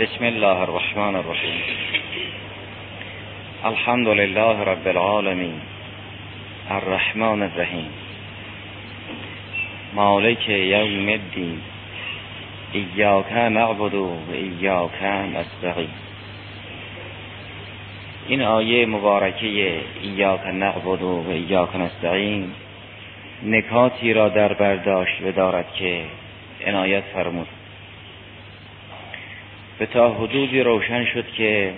بسم الله الرحمن الرحیم الحمد لله رب العالمین الرحمن الرحیم مالک یوم الدین ایاک نعبد و ایاک نستعین این آیه مبارکه ایاک نعبد و ایاک نستعین نکاتی را در برداشت دارد که عنایت فرمود به تا حدودی روشن شد که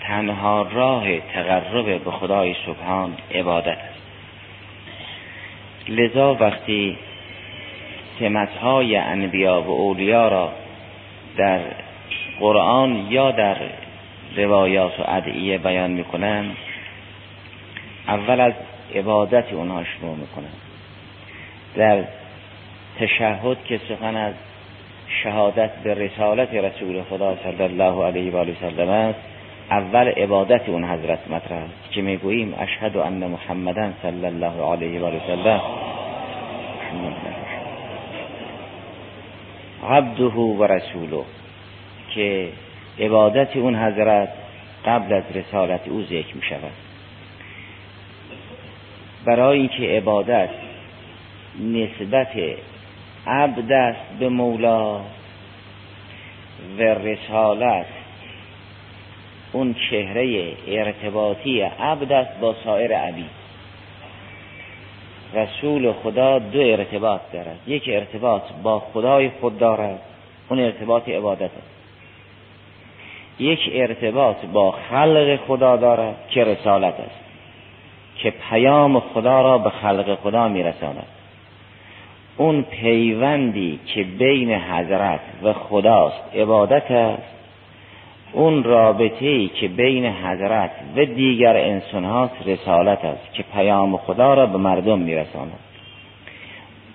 تنها راه تقرب به خدای سبحان عبادت است. لذا وقتی سمتهای انبیا و اولیا را در قرآن یا در روایات و ادعیه بیان می‌کنن اول از عبادت اونها شروع می‌کنن در تشهد که سخن از شهادت به رسالت رسول خدا صلی الله علیه و سلم است. اول عبادت اون حضرت مطرح است که می‌گوییم اشهد ان محمدا صلی الله علیه و سلم. عبده و رسوله. که عبادت اون حضرت قبل از رسالت او ذکر می شود برای اینکه عبادت نسبت عبد است به مولا و رسالت. اون چهره ارتباطی عبد است با سایر عبید. رسول خدا دو ارتباط دارد. یک ارتباط با خدای خود دارد اون ارتباط عبادت است. یک ارتباط با خلق خدا دارد که رسالت است که پیام خدا را به خلق خدا میرساند. اون پیوندی که بین حضرت و خداست عبادت است اون رابطه ای که بین حضرت و دیگر انسان هاست رسالت است که پیام خدا را به مردم میرساند.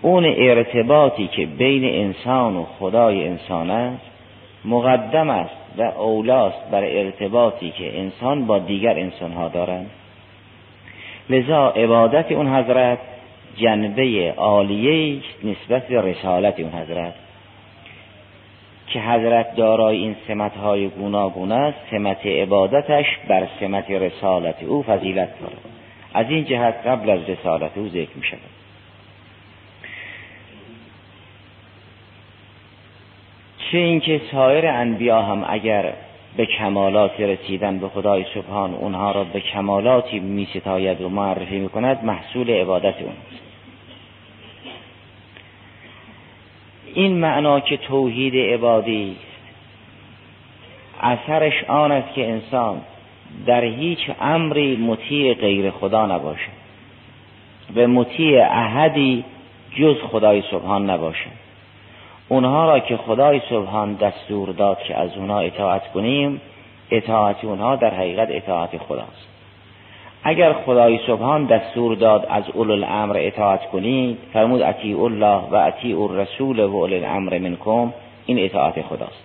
اون ارتباطی که بین انسان و خدای انسان است مقدم است و اولاست بر ارتباطی که انسان با دیگر انسان ها دارند. لذا عبادت اون حضرت جنبه عالیه نسبت به رسالت اون حضرت. که حضرت دارای این سمت های گوناگون است سمت عبادتش بر سمت رسالت او فضیلت دارد از این جهت قبل از رسالت او ذکر می شود چه اینکه سایر انبیا هم اگر به کمالات رسیدن به خدای سبحان اونها را به کمالاتی می ستاید و معرفی می کند محصول عبادت اون این معنا که توحید عبادی اثرش آن است که انسان در هیچ امری مطیع غیر خدا نباشه و مطیع احدی جز خدای سبحان نباشه. اونها را که خدای سبحان دستور داد که از اونها اطاعت کنیم اطاعت اونها در حقیقت اطاعت خداست. اگر خدای سبحان دستور داد از اول الامر اطاعت کنید فرمود اطیع الله و اطیع الرسول و اول الامر منکم این اطاعت خداست.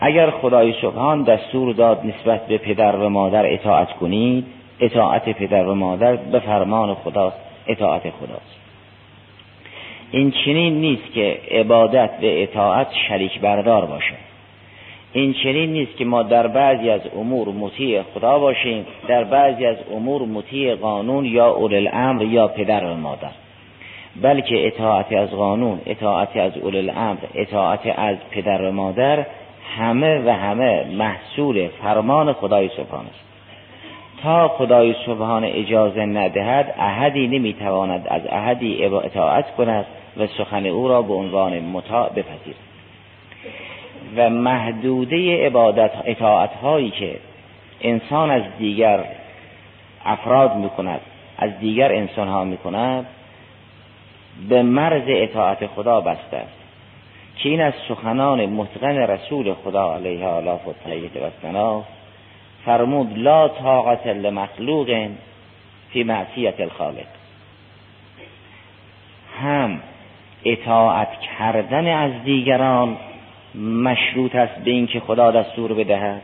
اگر خدای سبحان دستور داد نسبت به پدر و مادر اطاعت کنید اطاعت پدر و مادر به فرمان خدا اطاعت خداست. این چنین نیست که عبادت و اطاعت شریک بردار باشه. این چنین نیست که ما در بعضی از امور مطیع خدا باشیم در بعضی از امور مطیع قانون یا اول الامر یا پدر و مادر. بلکه اطاعت از قانون اطاعت از اول الامر اطاعت از پدر و مادر همه و همه محصول فرمان خدای سبحان است. تا خدای سبحان اجازه ندهد احدی نمی‌تواند از احدی اطاعت کند و سخن او را به عنوان مطاع بپذیرد. و محدوده عبادت اطاعت هایی که انسان از دیگر افراد می کند از دیگر انسان ها می کند به مرز اطاعت خدا بسته است. که این از سخنان متقن رسول خدا علیه آلاف و طیب و فرمود لا طاقت لمخلوق فی معصیت الخالق. هم اطاعت کردن از دیگران مشروط است به اینکه خدا دستور بدهد.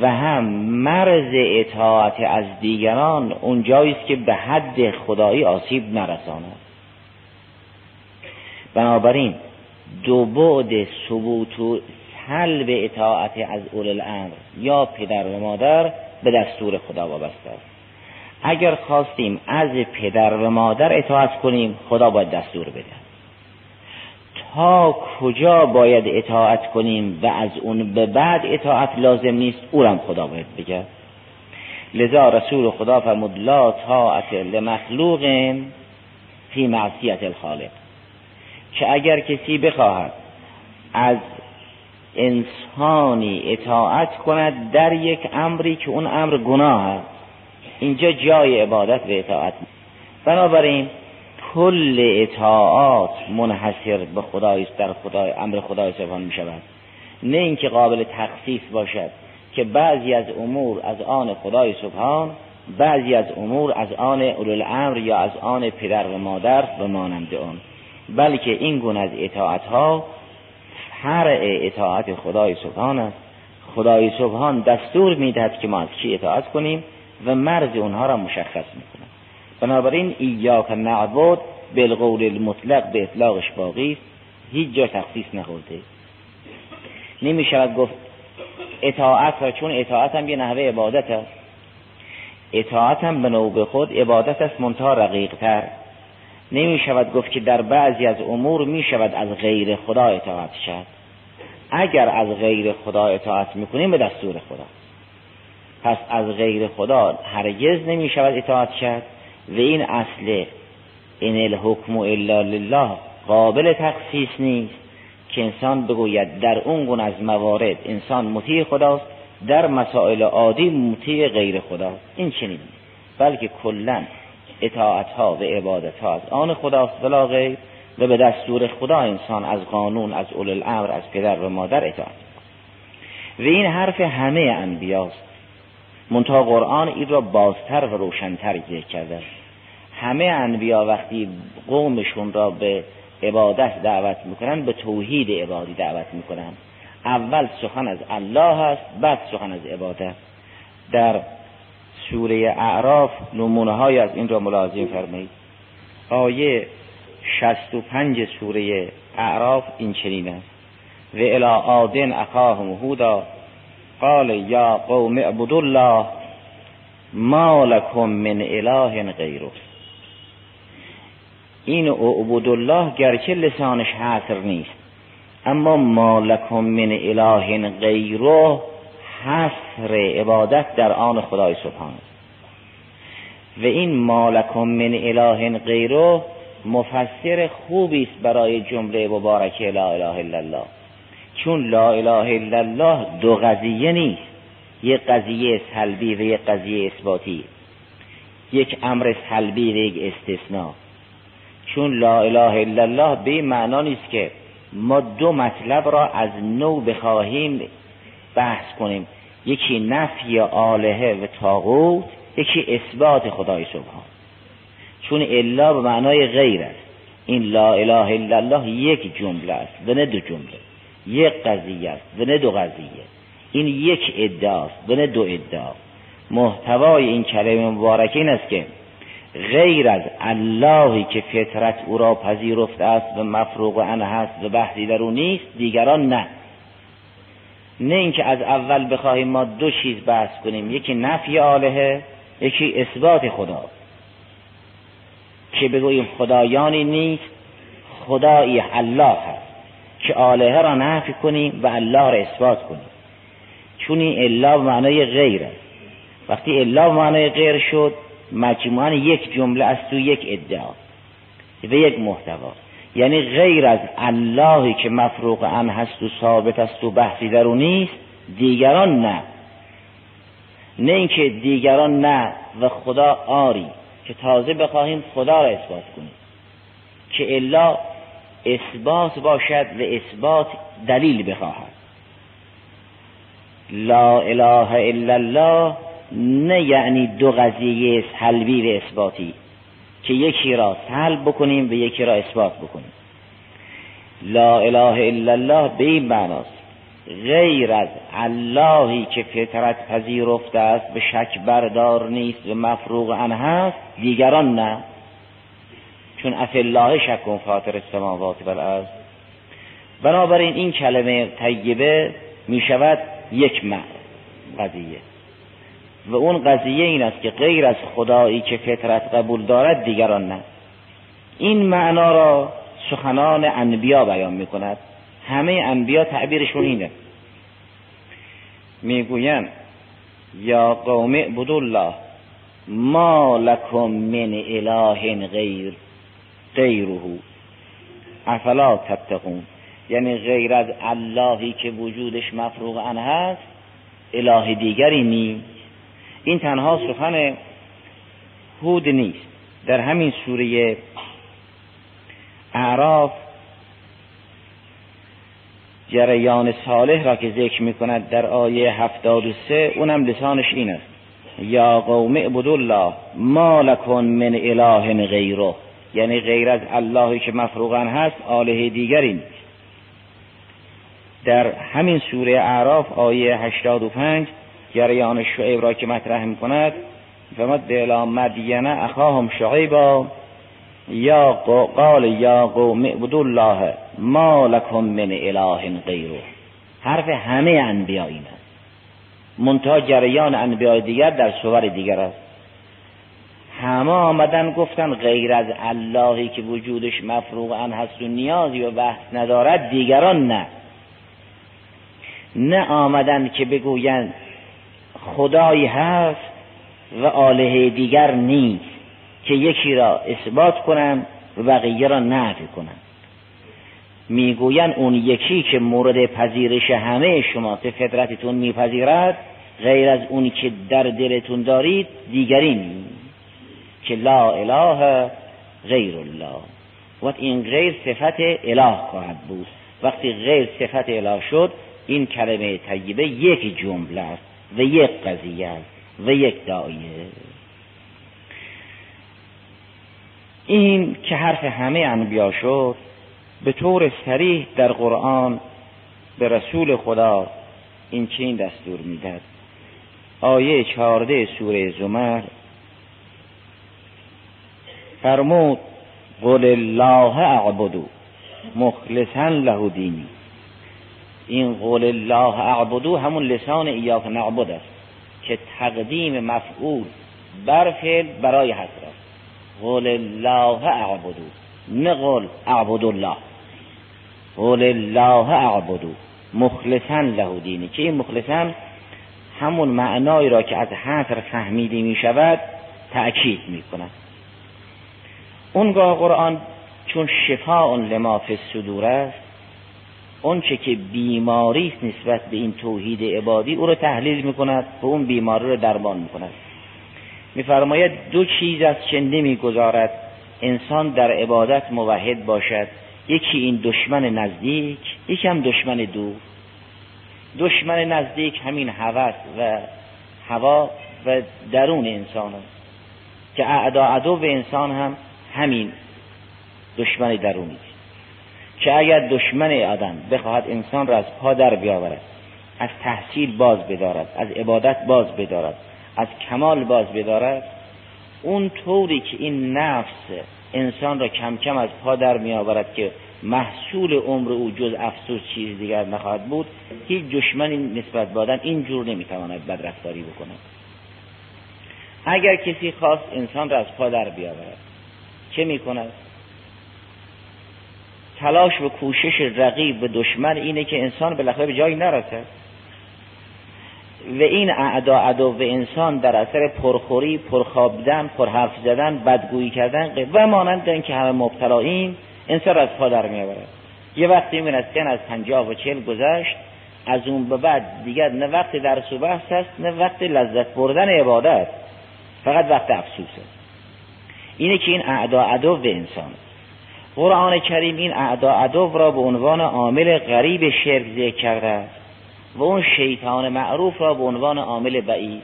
و هم مرز اطاعت از دیگران اونجایی است که به حد خدایی آسیب نرساند. بنابراین دو بعد ثبوت و سلب اطاعت از اول الامر یا پدر و مادر به دستور خدا وابسته است. اگر خواستیم از پدر و مادر اطاعت کنیم خدا باید دستور بده. تا کجا باید اطاعت کنیم و از اون به بعد اطاعت لازم نیست اورم خدا باید بگه. لذا رسول خدا فرمود لا طاعت لمخلوق فی معصیت الخالق. که اگر کسی بخواهد از انسانی اطاعت کند در یک امری که اون امر گناه است اینجا جای عبادت و اطاعت. بنابراین کل اطاعات منحصر به خدای در خدای امر خدای سبحان می شود نه اینکه قابل تخصیص باشد که بعضی از امور از آن خدای سبحان بعضی از امور از آن الامر یا از آن پدر و مادر و مانند آن. بلکه این گونه از اطاعت ها فرع اطاعت خدای سبحان است. خدای سبحان دستور می‌دهد که ما از کی اطاعت کنیم و مرز اونها را مشخص می‌کنه بنابراین ایاک نعبد بالقول المطلق به اطلاقش باقی است. هیچ جا تخصیص نخورده. نمی شود گفت اطاعت را چون اطاعت هم یه نحوه عبادت است. اطاعت هم به نوبه خود عبادت است منتها رقیق تر نمی شود گفت که در بعضی از امور می شود از غیر خدا اطاعت شد اگر از غیر خدا اطاعت می‌کنیم به دستور خدا. پس از غیر خدا هرگز نمی شود اطاعت شد و این اصل این الحکم الا لله قابل تخصیص نیست که انسان بگوید در اون گونه از موارد انسان مطیع خداست در مسائل عادی مطیع غیر خداست. این چنین بلکه کلا اطاعت ها و عبادت ها از آن خداست بلا غیر و به دستور خدا انسان از قانون از اول الامر از پدر و مادر اطاعت. و این حرف همه انبیاست. منتها قرآن این را بازتر و روشنتر ذکر کرده. همه انبیا وقتی قومشون را به عبادت دعوت می‌کنن به توحید عبادی دعوت می‌کنن. اول سخن از الله هست بعد سخن از عبادت. در سوره اعراف نمونه های از این را ملاحظه فرمایید. آیه 65 سوره اعراف این چنین است. و الى آدن اخاهم هودا قال یا قوم اعبدوا الله ما لكم من اله غیره. این اعبد الله گرچه لسانش حاصر نیست اما ما لکم من اله غیره حصر عبادت در آن خدای سبحان و این ما لکم من اله غیره مفسر خوبی است برای جمله مبارکه لا اله الا الله. چون لا اله الا الله دو قضیه نیست. یک قضیه سلبی و یک قضیه اثباتی. یک امر سلبی و یک استثناء چون لا اله الا الله به معنا نیست که ما دو مطلب را از نو بخواهیم بحث کنیم. یکی نفی آلهه و تاغوت یکی اثبات خدای سبحان. چون الا به معنای غیر است. این لا اله الا الله یک جمله است و نه دو جمله. یک قضیه است و نه دو قضیه. این یک ادعاست و نه دو ادعا. محتوای این کلمه مبارکه این است که غیر از اللهی که فطرت او را پذیرفته است و مفروغ ان هست و بحثی در او نیست دیگران نه. نه اینکه از اول بخواهیم ما دو چیز بحث کنیم یکی نفی آلهه یکی اثبات خدا. که بگوییم خدایانی نیست خدایی الله هست. که آلهه را نفی کنیم و الله را اثبات کنیم. چون این الا معنای غیر. وقتی الا معنای غیر شد مجموعا یک جمله از تو یک ادعا و یک محتوا. یعنی غیر از اللهی که مفروق ان هست و ثابت است و بحثی در نیست دیگران نه. نه اینکه دیگران نه و خدا آری که تازه بخواهیم خدا را اثبات کنیم. که الا اثبات باشد و اثبات دلیل بخواهد. لا اله الا الله نه یعنی دو قضیه سلبی و اثباتی که یکی را سلب بکنیم و یکی را اثبات بکنیم. لا اله الا الله به این معناست. غیر از اللهی که فطرت پذیرفته است به شک بردار نیست و مفروغ ان هست دیگران نه. چون اف الله شک فاطر السماوات و الارض بنابراین این کلمه طیبه می شود یک معنی قضیه. و اون قضیه این است که غیر از خدایی که فطرت قبول دارد دیگران نه. این معنا را سخنان انبیا بیان می کند همه انبیا تعبیرشون اینه. می‌گویند یا قوم اعبدوا الله ما لکم من اله غیر. غیره. افلا تتقون. یعنی غیر از اللهی که وجودش مفروغ ان هست اله دیگری نیست. این تنها سخن هود نیست. در همین سوره اعراف جریان صالح را که ذکر می کند در آیه هفتاد و سه اونم لسانش این است. یا قوم اعبدوا الله ما لکن من اله غیره. یعنی غیر از اللهی که مفروغن هست آله دیگری. نیست در همین سوره اعراف آیه 85 جریان شعیب را که مطرح می کند فمد الى مدینه اخاهم شعیبا یا قال یا قوم اعبدوا الله ما لکم من اله غیره. حرف همه انبیا این است منتها جریان انبیاء دیگر در صور دیگر است. همه آمدن گفتن غیر از اللهی که وجودش مفروغ ان هست و نیازی و بحث ندارد دیگران نه. نه آمدن که بگویند خدایی هست و آله دیگر نیست که یکی را اثبات کنند و بقیه را نفی کنند می‌گویند اون یکی که مورد پذیرش همه شما که فطرتتون میپذیرد غیر از اونی که در دلتون دارید دیگری نیست. که لا اله غیر الله. و این غیر صفت اله خواهد بود. وقتی غیر صفت اله شد این کلمه طیبه یک جمله است و یک قضیه است و یک دایه. این که حرف همه انبیا شد به طور سریح در قرآن به رسول خدا این چین دستور می‌داد آیه چهارده سوره زمر فرمود قل الله اعبدو مخلصا له دینی. این قول الله اعبدو همون لسان ایاک نعبد است که تقدیم مفعول بر فعل برای حضرت قول الله اعبدو نه قول اعبد الله. قول الله اعبدو مخلصا له دینی. که این مخلصا؟ همون معنایی را که از حصر فهمیده می شود تأکید می کند اونگاه قرآن چون شفاء لما فی الصدور است چه که بیماری است نسبت به این توحید عبادی او را تحلیل می کند و اون بیماری را درمان می کند میفرماید دو چیز از چه نمی‌گذارد انسان در عبادت موحد باشد. یکی این دشمن نزدیک یکی هم دشمن دور. دشمن نزدیک همین هوس و هوا و درون انسان است. که اعدا عدو به انسان هم همین دشمن درونی. که اگر دشمن آدم بخواهد انسان را از پا در بیاورد از تحصیل باز بدارد از عبادت باز بدارد از کمال باز بدارد اون طوری که این نفس انسان را کم کم از پا در می آورد که محصول عمر او جز افسوس چیز دیگر نخواهد بود هیچ دشمنی نسبت بادن این جور نمی‌تواند بدرفتاری بکند. اگر کسی خواست انسان را از پا در بیاورد چه می‌کند. تلاش و کوشش رقیب و دشمن اینه که انسان بالاخره به جایی نرسد و این اعدا عدو انسان در اثر پرخوری پرخوابیدن پرحرف زدن بدگویی کردن و مانند این که همه مبتلاییم انسان از پا در میآورد. یه وقتی می‌بیند سن از پنجاه و چل گذشت از اون به بعد دیگر نه وقت درس و بحث است نه وقت لذت بردن عبادت. فقط وقت افسوسه اینه که این اعدا عدو به انسان. قرآن کریم این اعدا عدو را به عنوان عامل غریب شرک ذکر کرده و اون شیطان معروف را به عنوان عامل بعید.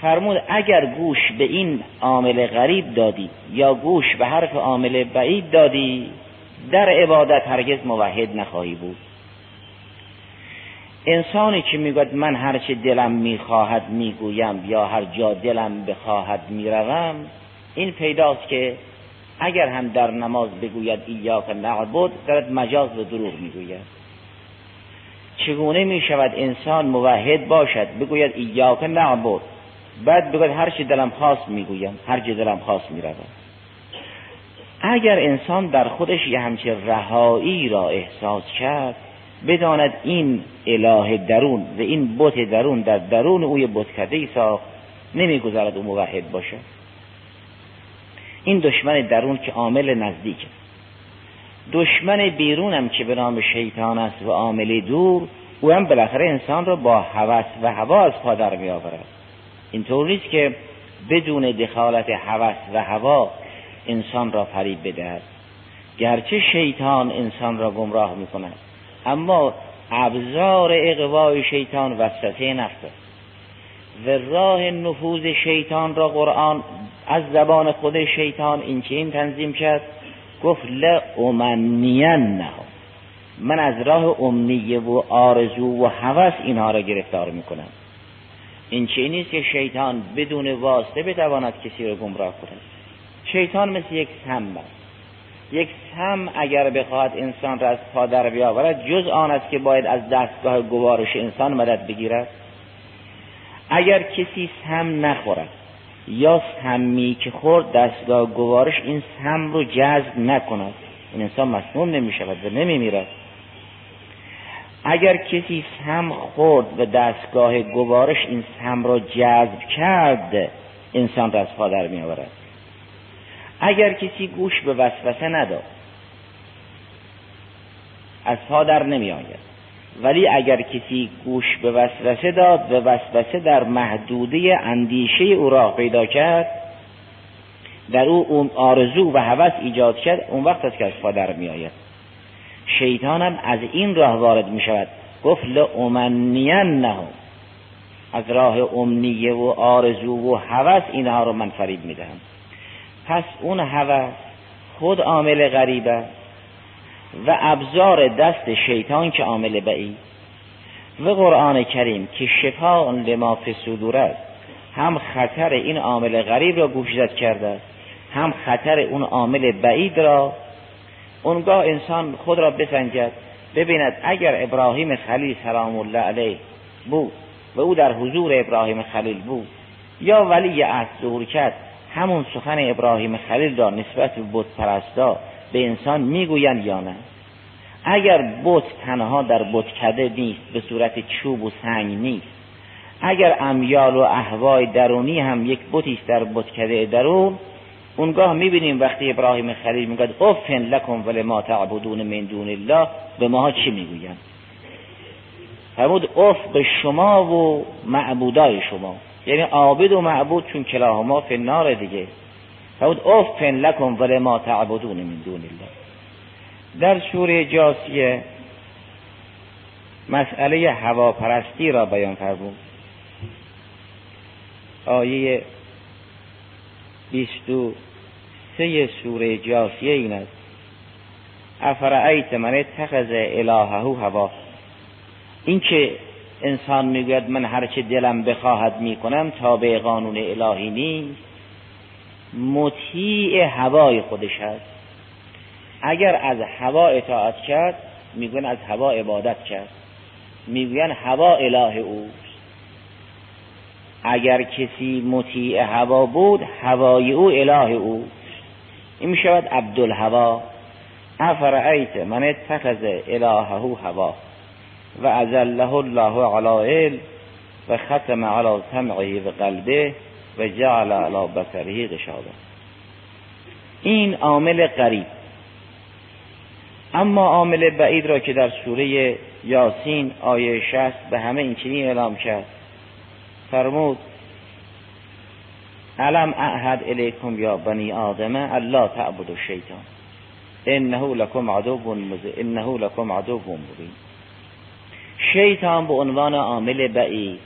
فرمود اگر گوش به این عامل غریب دادی یا گوش به حرف عامل بعید دادی در عبادت هرگز موحد نخواهی بود. انسانی که می‌گوید من هرچه دلم می‌خواهد می‌گویم یا هر جا دلم بخواهد می‌روم این پیداست که اگر هم در نماز بگوید ایاک نعبد دارد مجاز و دروغ می‌گوید. چگونه می شود انسان موحد باشد؟ بگوید ایاک نعبد. بعد بگوید هر چی دلم خواست می‌گویم هر دلم خواست می‌روم. اگر انسان در خودش یه همچه رهایی را احساس کرد بداند این اله درون و این بت درون در درون اوی بت ای ساخت نمی‌گذارد او موحد باشه. این دشمن درون که عامل نزدیک دشمن بیرونم که به نام شیطان است و عامل دور او هم بالاخره انسان را با هوس و هوا از پا در می آورد اینطور نیست که بدون دخالت هوس و هوا انسان را فریب بدهد. گرچه شیطان انسان را گمراه می کند اما ابزار اقوای شیطان وسطه نفس است. و راه نفوذ شیطان را قرآن از زبان خود شیطان این این تنظیم کرد گفت لأمنین من از راه امنیه و آرزو و هوس اینها را گرفتار می‌کنم. این چه نیست که شیطان بدون واسطه بتواند کسی را گمراه کند. شیطان مثل یک سم است. یک سم اگر بخواهد انسان را از پا در بیاورد جز آن است که باید از دستگاه گوارش انسان مدد بگیرد. اگر کسی سم نخورد یا سمی که خورد دستگاه گوارش این سم رو جذب نکند. این انسان مسموم نمی شود و نمی میرد. اگر کسی سم خورد و دستگاه گوارش این سم را جذب کرد انسان را از پا در می آورد اگر کسی گوش به وسوسه نداد از پا در نمی آید. ولی اگر کسی گوش به وسوسه داد و وسوسه در محدوده اندیشه او را پیدا کرد در او آرزو و هوس ایجاد کرد اون وقت است که از پا در می آید. شیطان هم از این راه وارد می شود. گفت لأمنین نهم از راه امنیه و آرزو و هوس اینها رو من فریب می دهم. پس اون هوس خود عامل غریب است و ابزار دست شیطان که عامل بعید و قرآن کریم که شفا لما فی صدور است. هم خطر این عامل غریب را گوشزد کرده است هم خطر اون عامل بعید را. اونگاه انسان خود را بسنجد ببیند اگر ابراهیم خلیل سلام الله علیه بود و او در حضور ابراهیم خلیل بود یا ولی از ظهور کرد همون سخن ابراهیم خلیل را نسبت به بت پرستا به انسان می‌گویند یا نه؟ اگر بت تنها در بتکده نیست به صورت چوب و سنگ نیست. اگر امیال و احوای درونی هم یک بتی است در بتکده درون اونگاه می‌بینیم وقتی ابراهیم خلیل می‌گوید افن لکم ولما تعبدون من دون الله. به ماها چی می‌گویند؟ فرمود اف به شما و معبودای شما. یعنی عابد و معبود چون کلاهما فنار دیگه. فرمود افن لکم ولما تعبدون من دون الله. در سوره جاسیه مسئله هواپرستی را بیان فرمود. آیه بیست و سه سوره جاسیه این است. افرعیت من اتخذ الهه هوا. این که انسان می‌گوید من هرچه دلم بخواهد می‌کنم تابع قانون الهی نیست. مطیع هوای خودش است. اگر از هوا اطاعت کرد می‌گوین از هوا عبادت کرد. می‌گوین هوا اله اوست. اگر کسی مطیع هوا بود هوای او اله اوست. این می‌شود عبدالهوا. افرعیت من اتخذ الهه هوا. و ازله الله علی علم و ختم علی سمعه و قلبه و جعل علی بصره غشاوه. این عامل قریب اما عامل بعید را که در سوره یاسین آیه شست به همه این چنین اعلام کرد. فرمود علم اعهد الیکم یا بنی آدم الله تعبد الشیطان؟ انه لکم عدو انه لکم عدو مبین. شیطان به عنوان عامل بعید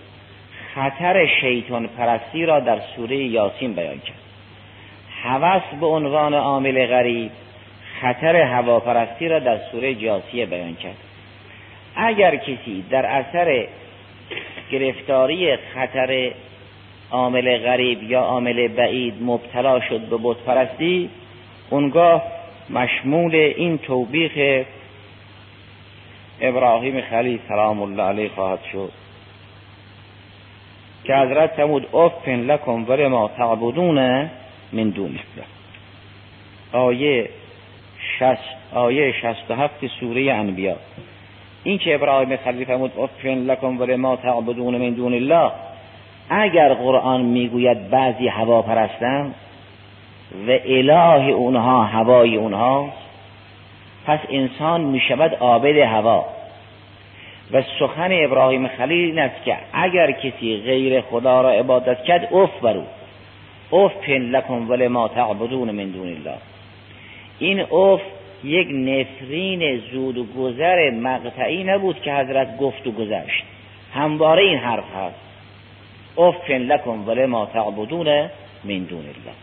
خطر شیطان پرستی را در سوره یاسین بیان کرد. هوس به عنوان عامل غریب خطر هواپرستی را در سوره جاسیه بیان کرد. اگر کسی در اثر گرفتاری خطر عامل غریب یا عامل بعید مبتلا شد به بت پرستی اونگاه مشمول این توبیخ ابراهیم خلیل سلام الله علیه خواهد شد که حضرت تمود افن لکم ول ما تعبدون من دون آیه شست آیه شست و هفت سوره انبیا این که ابراهیم خلیل فرمود افن لکم ول ما تعبدون من دون الله اگر قرآن می‌گوید بعضی هوا پرستن و اله اونها هوای اونها پس انسان می‌شود عابد هوا. و سخن ابراهیم خلیل این است که اگر کسی غیر خدا را عبادت کرد اف بر او. اف لکم و لما تعبدون من دون الله. این اف یک نفرین زود و گذر مقطعی نبود که حضرت گفت و گذشت. همواره این حرف هست. اف لکم و لما تعبدون من دون الله.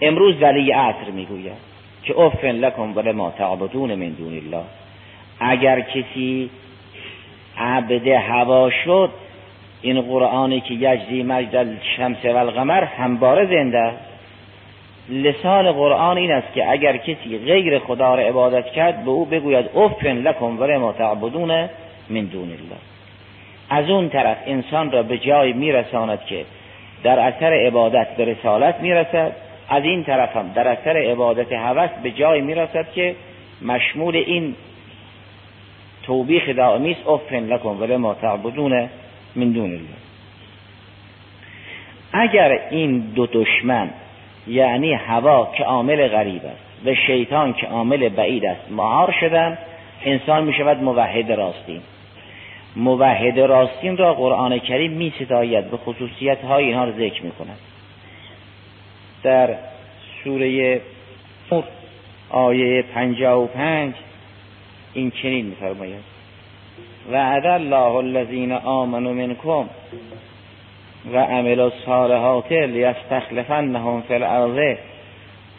امروز ولی عصر می‌گوید. که اف لکن ولی ما تعبدون من دون الله. اگر کسی عبد هوا شد این قرآنی که یجزی مجد الشمس و القمر همباره زنده لسان قرآن این است که اگر کسی غیر خدا را عبادت کرد به او بگوید افن لکم و ما تعبدون من دون الله. از اون طرف انسان را به جای میرساند که در اثر عبادت به رسالت می‌رسد. از این طرف هم در اثر عبادت هوس به جای می‌رسد که مشمول این توبیخ دائمی است افن لکن ولی ما تعبدون من دون الله. اگر این دو دشمن یعنی هوا که عامل غریب است و شیطان که عامل بعید است مهار شدن انسان می شود موحد راستین. موحد راستین را قرآن کریم می ستاید به خصوصیت های اینها را ذکر می کند در سوره آیه پنجاه و پنج این چنین میفرماید. وعد الله الذین آمنوا منکم و عملوا الصالحات لیستخلفنهم فی الارض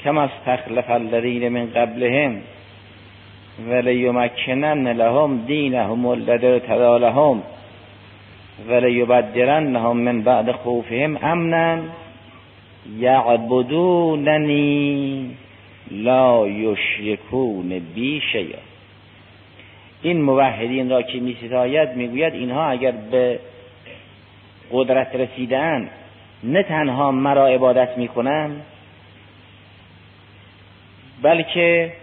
کما استخلف الذین من قبلهم ولیمکنن لهم دینهم الذی ارتضی لهم من بعد خوفهم امنا یعبدوننی لا یشرکون بی شیئا این موحدین را که می ستاید می‌گوید اینها اگر به قدرت رسیدن نه تنها مرا عبادت می‌کنن بلکه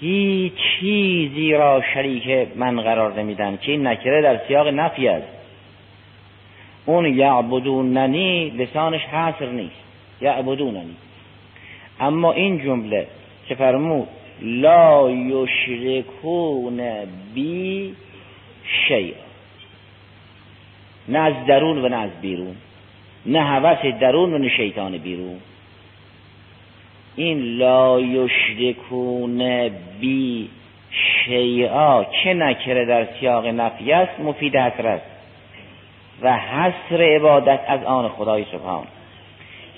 هیچ چیزی را شریک من قرار نمیدن که این نکره در سیاق نفی است. اون یعبدوننی لسانش حاصر نیست. یعبدوننی. اما این جمله که فرمود لا یشرکون بی شیء. نه از درون و نه از بیرون. نه هوس درون و نه شیطان بیرون. این لا یشرکون بی شیعا چه نکره در سیاق نفی است؟ مفید حسر است و حسر عبادت از آن خدای سبحان.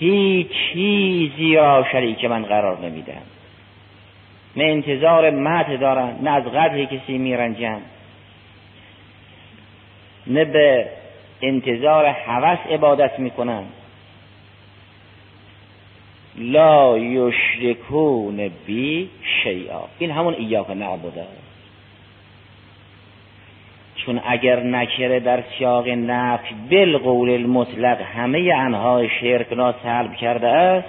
هیچ چیزی را شریک من قرار نمیدم. نه انتظار مت دارن نه از قدر کسی میرنجن نه به انتظار حوث عبادت می‌کنن لا یشرکون بی شیئا این همون ایاک نعبده. چون اگر نکره در سیاق نفی بالقول المطلق همه انهای شرک را سلب کرده است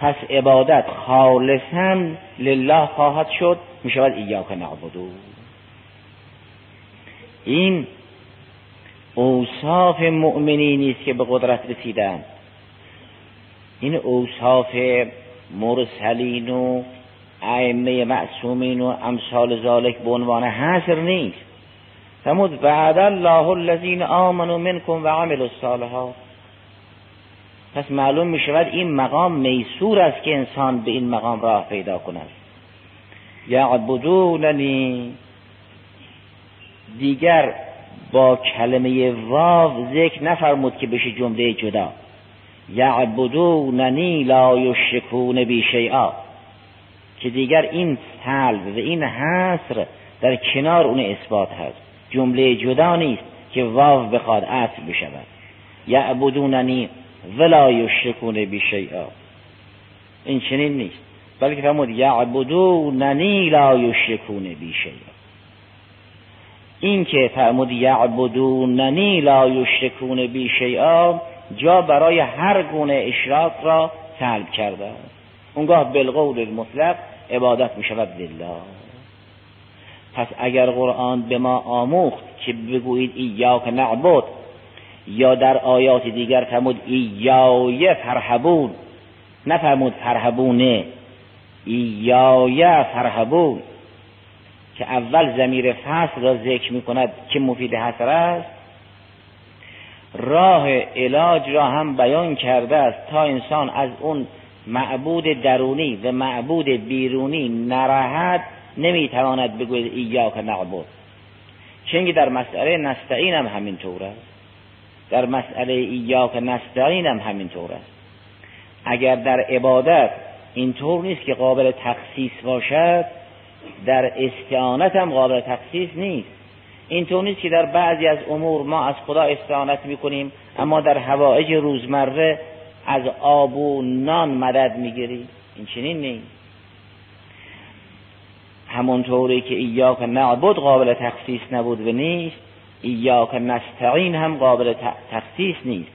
پس عبادت خالصا لله خواهد شد می شود ایاک نعبدو این اوصاف مؤمنی نیست که به قدرت رسیدن. این اوصاف مرسلین و ائمه معصومین و امثال ذالک به عنوان حصر نیست. تمود بعد الله الذین آمنوا منکم و عملوا الصالحات. پس معلوم می شود این مقام میسور است که انسان به این مقام راه پیدا کند. یعبدوننی. دیگر با کلمه واو ذکر نفرمود که بشه جمله جدا. یعبدوننی لا یشرکون بی شیئا. که دیگر این سلب و این حصر در کنار اون اثبات هست. جمله جدا نیست که واو بخواد اصل بشود. یعبدوننی ولا یشرکون بی این چنین نیست. بلکه فرمود یعبدوننی لا یشرکون بی این که فرمود یعبدوننی لا یشرکون بی شیئا جا برای هر گونه اشراک را سلب کرده. اونگاه بالقول المطلق عبادت می شود لله. پس اگر قرآن به ما آموخت که بگویید ایاک نعبد یا در آیات دیگر فرمود ایای فرحبون نفرمود فرهبونه ایای فرهبون که اول زمیر فصل را ذکر می کند که مفید حسر است. راه علاج را هم بیان کرده است تا انسان از اون معبود درونی و معبود بیرونی نراحت نمی‌تواند بگوید ایاک نعبد. چنگی در مسئله نستعین هم همینطور است. در مسئله ایاک نستعین هم همینطور است. اگر در عبادت اینطور نیست که قابل تخصیص باشد در استعانت هم قابل تخصیص نیست. اینطور نیست که در بعضی از امور ما از خدا استعانت می‌کنیم اما در هوایج روزمره از آب و نان مدد می‌گیریم. این چنین نیست. همونطوری که ایاک نعبد قابل تخصیص نبود و نیست ایاک نستعین هم قابل تخصیص نیست.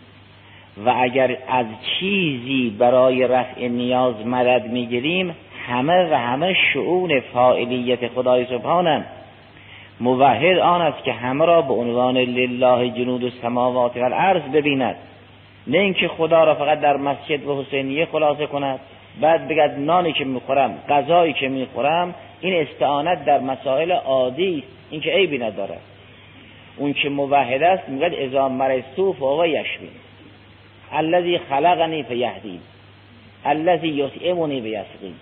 و اگر از چیزی برای رفع نیاز مدد می‌گیریم همه و همه شعون فاعلیت خدای سبحانه. موحد آن است که همه را به عنوان لله جنود السماوات و الارض ببیند. نه اینکه خدا را فقط در مسجد و حسینیه خلاصه کند بعد بگد نانی که می‌خورم غذایی که می‌خورم این استعانت در مسائل عادی است این که عیبی ندارد اون که موحد است میگد اذا مرستو فوق یشوین الذی خلقنی فیهدین. الذی یطعمنی بیسقین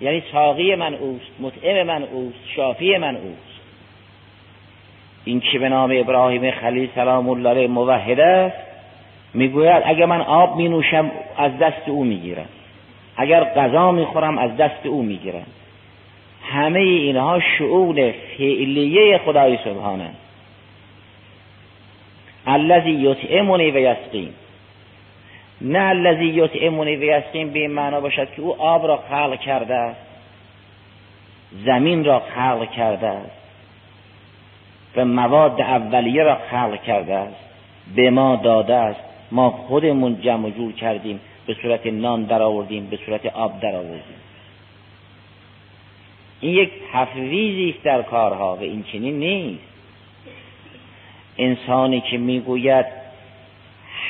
یعنی ساقی من اوست مطعم من اوست شافی من اوست. این که به نام ابراهیم خلیل سلام الله موحد است می‌گوید اگر من آب می نوشم از دست او می‌گیرم. اگر غذا می‌خورم از دست او می‌گیرم. همه اینها شعون فعلیه خدای سبحانه. الذی یطعمنی و یسقین نه الذی یطعمنی و یسقین به این معنا باشد که او آب را خلق کرده است زمین را خلق کرده است و مواد اولیه را خلق کرده است. به ما داده است. ما خودمون جمع جور کردیم. به صورت نان در آوردیم به صورت آب در آوردیم این یک تفویضی است در کارها و این چنین نیست. انسانی که می‌گوید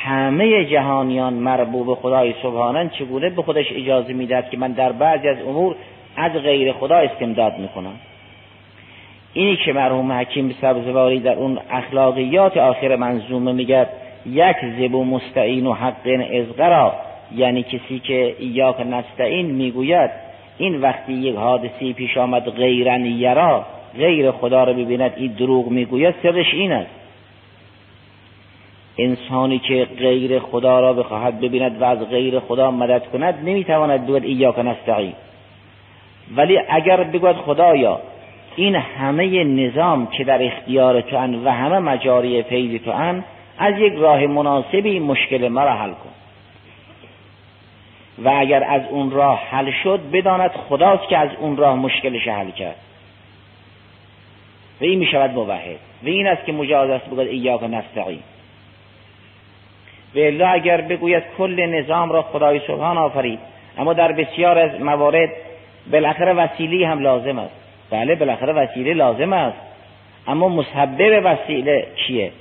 همه جهانیان مربوب خدای سبحانن چگونه به خودش اجازه می‌دهد که من در بعضی از امور از غیر خدا استمداد می‌کنم؟ اینی که مرحوم حکیم سبزواری در اون اخلاقیات آخر منظومه میگد یک زبو مستعین و حق ازغرا یعنی کسی که ایاک نستعین می‌گوید این وقتی یک حادثی پیش آمد غیرن یرا غیر خدا رو ببیند این دروغ می‌گوید سرش این است. انسانی که غیر خدا را بخواهد ببیند و از غیر خدا مدد کند نمی‌تواند بگوید ایاک نستعین. ولی اگر بگوید خدایا این همه نظام که در اختیار تو و همه مجاری فیض تو از یک راه مناسبی مشکل مرا حل کن. و اگر از اون راه حل شد بداند خداست که از اون راه مشکلش حل کرد. و این می شود موحد. و این است که مجاز است بگوید ایاک نستعین. و الا اگر بگوید کل نظام را خدای سبحان آفرید اما در بسیار از موارد بالاخره وسیله هم لازم است. بله بالاخره وسیله لازم است. اما مسبب وسیله کیه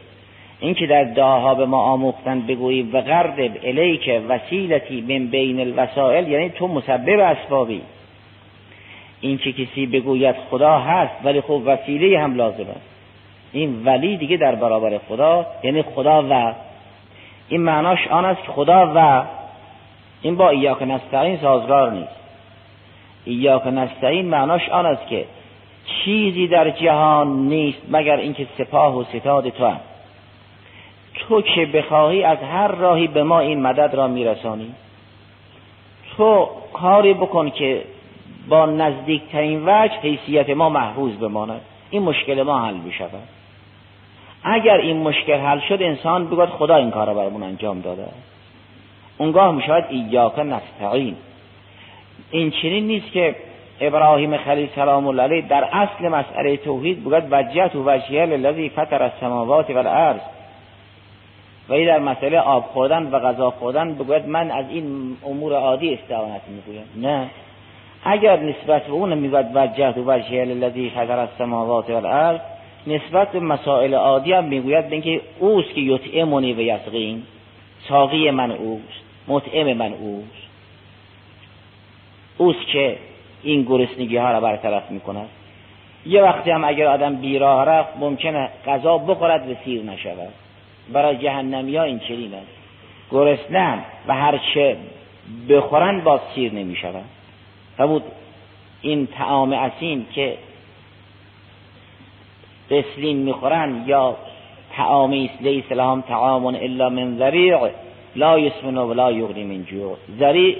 این که در دعاها به ما آموختن بگوییم و غرد الیک وسیلتی من بین الوسائل یعنی تو مسبب اسبابی. این که کسی بگوید خدا هست ولی خب وسیله هم لازم است. این ولی دیگه در برابر خدا یعنی خدا و. این معناش آن است که خدا و. این با ایاک نستعین سازگار نیست. ایاک نستعین معناش آن است که چیزی در جهان نیست مگر اینکه سپاه و ستاد تو هم. تو که بخواهی از هر راهی به ما این مدد را میرسانی. تو کاری بکن که با نزدیکترین وجه حیثیت ما محفوظ بماند. این مشکل ما حل بشود اگر این مشکل حل شد انسان بگوید خدا این کار را برامون انجام داده. اونگاه می شود ایاک نستعین. این چنین نیست که ابراهیم خلیل سلام الله علیه در اصل مسئله توحید بگوید وجهت و وجهه للذی فطر السماوات والارض. و در مسئله آب خوردن و غذا خوردن بگوید من از این امور عادی استعانت می‌گویم. نه. اگر نسبت به اون می‌گوید وجهت و وجهه للذی فطر السماوات والارض نسبت به مسائل عادی هم می‌گوید اینکه اوست که یطعمنی و یسقین. ساقی من اوست مطعم من اوست. اوست که این گرسنگی ها را برطرف می‌کند. یه وقتی هم اگر آدم بیراه رفت ممکنه غذا بخورد و سیر نشود. برای جهنمی ها این چنین است. گرسنه و هرچه بخورن با سیر نمی شود بود این تعام اسیم که قسلین می‌خورن یا تعامی است لیس لهم تعام الا من ذریع لا یسمن و لا یغنی من جوع. ذریع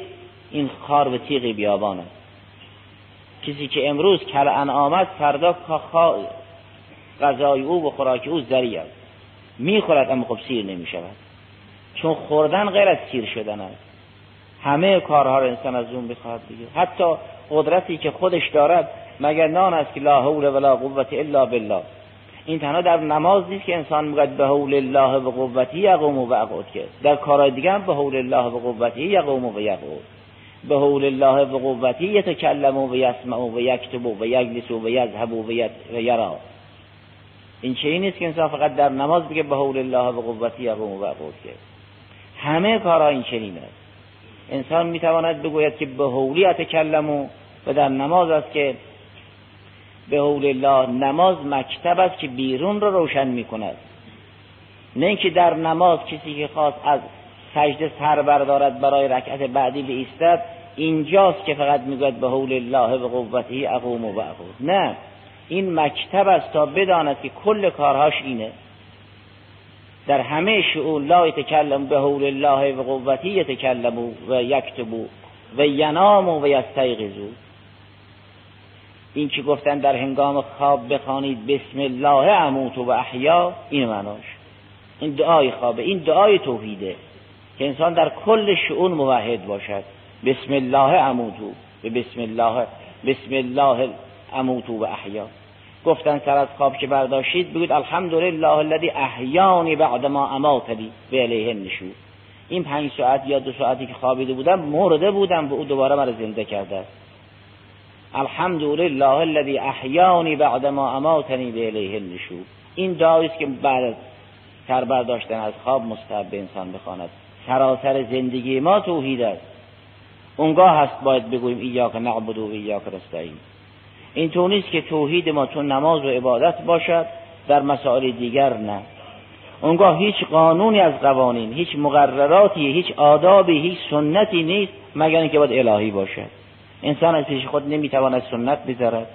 این خار و تیغ بیابان است. کسی که امروز کل آمد فردا غذای او و خوراک او ذریع است. می‌خورد اما خب سیر نمی شود چون خوردن غیر از سیر شدن است. همه کارها را انسان از اون بخواهد دیگه. حتی قدرتی که خودش دارد مگر نان است که لا حول ولا قوت الا بالله. این تنها در نماز نیست که انسان میگه به حول الله و قوتی یقوم و یقعد که در کارهای دیگه هم به حول الله و قوتی یقوم و یقعد. به حول الله و قوتی یتکلم و یسمع و یکتب و یجلس و یذهب و یرا. این چه نیست که انسان فقط در نماز بگه به حول الله و قوتی یقوم و که همه کارها این چنین است. انسان می‌تواند بگوید که به حولی اتکلم و در نماز است که به حول الله نماز مکتب است که بیرون رو روشن می کند نه اینکه در نماز کسی که خواست از سجده سر بردارد برای رکعت بعدی به ایستد اینجاست که فقط می‌گوید به حول الله و قوته اقوم و اقوم نه. این مکتب است تا بداند که کل کارهاش اینه. در همه شؤون لا یتکلم به حول الله و قوته یتکلم و یکتبو و ینام و یستیقظو این که گفتن در هنگام خواب بخوانید بسم الله اموت و احیا این معناش. این دعای خوابه این دعای توحیده که انسان در کل شعون موحد باشد. بسم الله اموت و بسم الله بسم الله اموت و احیا. گفتن سر از خواب که برداشتید بگید الحمدلله الذی احیانی بعد ما اماتنی. به علیه النشور. این پنج ساعت یا دو ساعتی که خوابیده بودم مرده بودم به او دوباره مرا زنده کرده است. الحمد لله الذي احیانی بعد ما اماتنی به الیه النشور. این دعایی است که بعد سر برداشتن از خواب مستحب انسان بخواند. سراسر زندگی ما توحید است. اونگاه هست باید بگوییم ایاک نعبد و ایاک نستعین. این تو نیست که توحید ما تو نماز و عبادت باشد در مسائل دیگر نه. اونگاه هیچ قانونی از قوانین هیچ مقرراتی هیچ آدابی هیچ سنتی نیست مگر اینکه باید الهی باشد. انسان از پیش خود نمی‌تواند سنت بذارد.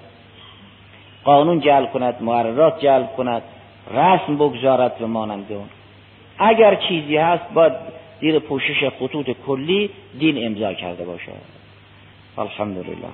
قانون جل کند مقررات جل کند رسم بگذارد به مانند اون. اگر چیزی هست باید زیر پوشش خطوط کلی دین امضا کرده باشد. الحمدلله.